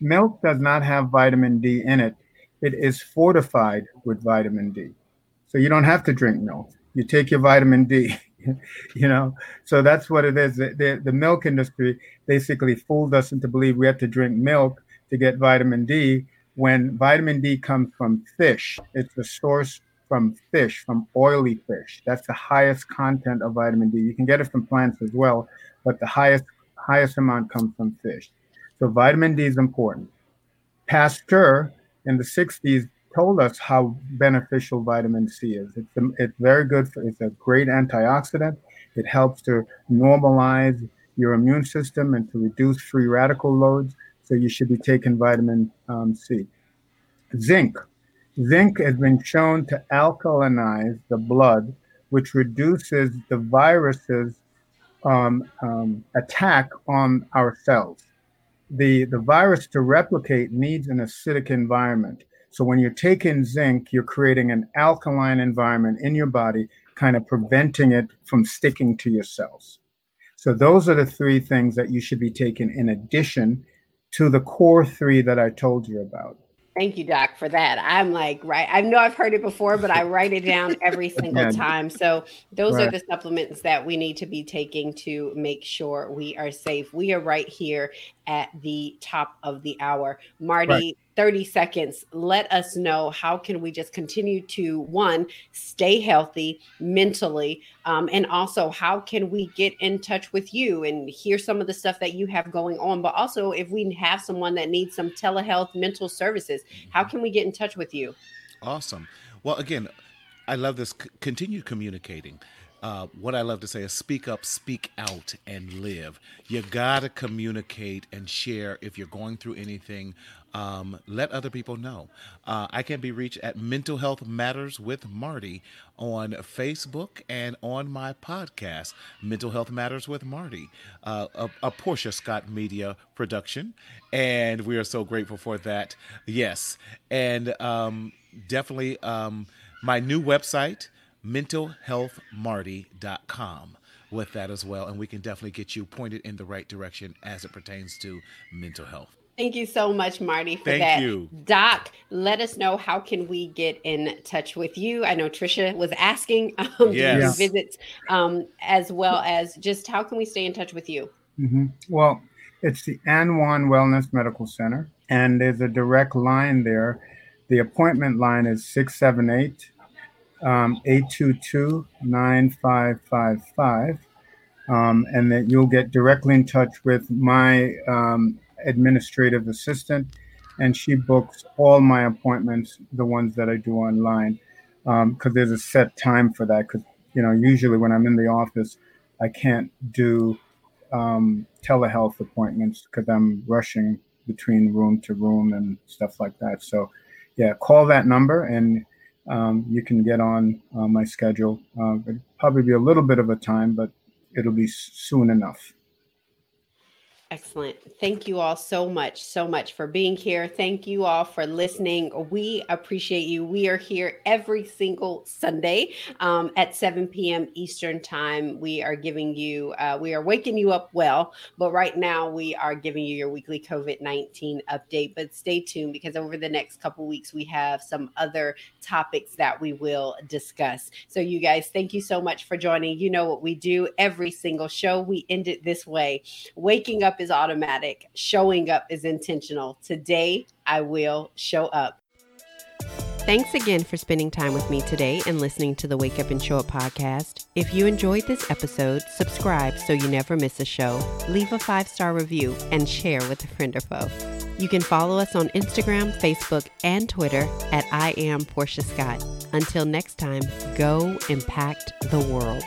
Milk does not have vitamin D in it. It is fortified with vitamin D. So you don't have to drink milk. You take your vitamin D. *laughs* you know, so that's what it is. The, the, the milk industry basically fooled us into believe we have to drink milk to get vitamin D when vitamin D comes from fish. It's the source from fish, from oily fish. That's the highest content of vitamin D. You can get it from plants as well, but the highest highest amount comes from fish. So vitamin D is important. Pasteur in the 60s told us how beneficial vitamin C is. It's, a, it's very good. For, it's a great antioxidant. It helps to normalize your immune system and to reduce free radical loads. So you should be taking vitamin um, C. Zinc. Zinc has been shown to alkalinize the blood, which reduces the virus's um, um, attack on our cells the, the virus to replicate needs an acidic environment. So when you're taking zinc, you're creating an alkaline environment in your body, kind of preventing it from sticking to your cells. So those are the three things that you should be taking in addition to the core three that I told you about. Thank you, Doc, for that. I'm like, right. I know I've heard it before, but I write it down every *laughs* single yeah. time. So those right. are the supplements that we need to be taking to make sure we are safe. We are right here at the top of the hour. Marty, right. 30 seconds. Let us know how can we just continue to one, stay healthy mentally, um, and also how can we get in touch with you and hear some of the stuff that you have going on. But also, if we have someone that needs some telehealth mental services, how can we get in touch with you? Awesome. Well, again, I love this. C- continue communicating uh, what I love to say is speak up, speak out, and live. You got to communicate and share if you're going through anything. Um, let other people know. Uh, I can be reached at Mental Health Matters with Marty on Facebook and on my podcast, Mental Health Matters with Marty, uh, a, a Portia Scott Media production. And we are so grateful for that. Yes. And um, definitely um, my new website mentalhealthmarty.com with that as well. And we can definitely get you pointed in the right direction as it pertains to mental health. Thank you so much, Marty, for Thank that. You. Doc, let us know how can we get in touch with you. I know Trisha was asking *laughs* um, yes. visits, um, as well as just how can we stay in touch with you? Mm-hmm. Well, it's the Anwan Wellness Medical Center, and there's a direct line there. The appointment line is 678 um, 822-9555 um, and that you'll get directly in touch with my um, administrative assistant and she books all my appointments the ones that i do online because um, there's a set time for that because you know usually when i'm in the office i can't do um, telehealth appointments because I'm rushing between room to room and stuff like that. So, yeah, call that number and um, you can get on uh, my schedule. Uh, it'll probably be a little bit of a time, but it'll be soon enough. Excellent. Thank you all so much, so much for being here. Thank you all for listening. We appreciate you. We are here every single Sunday um, at 7 p.m. Eastern Time. We are giving you, uh, we are waking you up well, but right now we are giving you your weekly COVID 19 update. But stay tuned because over the next couple weeks, we have some other topics that we will discuss. So, you guys, thank you so much for joining. You know what we do every single show, we end it this way waking is automatic, showing up is intentional. Today, I will show up. Thanks again for spending time with me today and listening to the Wake Up and Show Up podcast. If you enjoyed this episode, subscribe so you never miss a show, leave a five star review, and share with a friend or foe. You can follow us on Instagram, Facebook, and Twitter at I am Portia Scott. Until next time, go impact the world.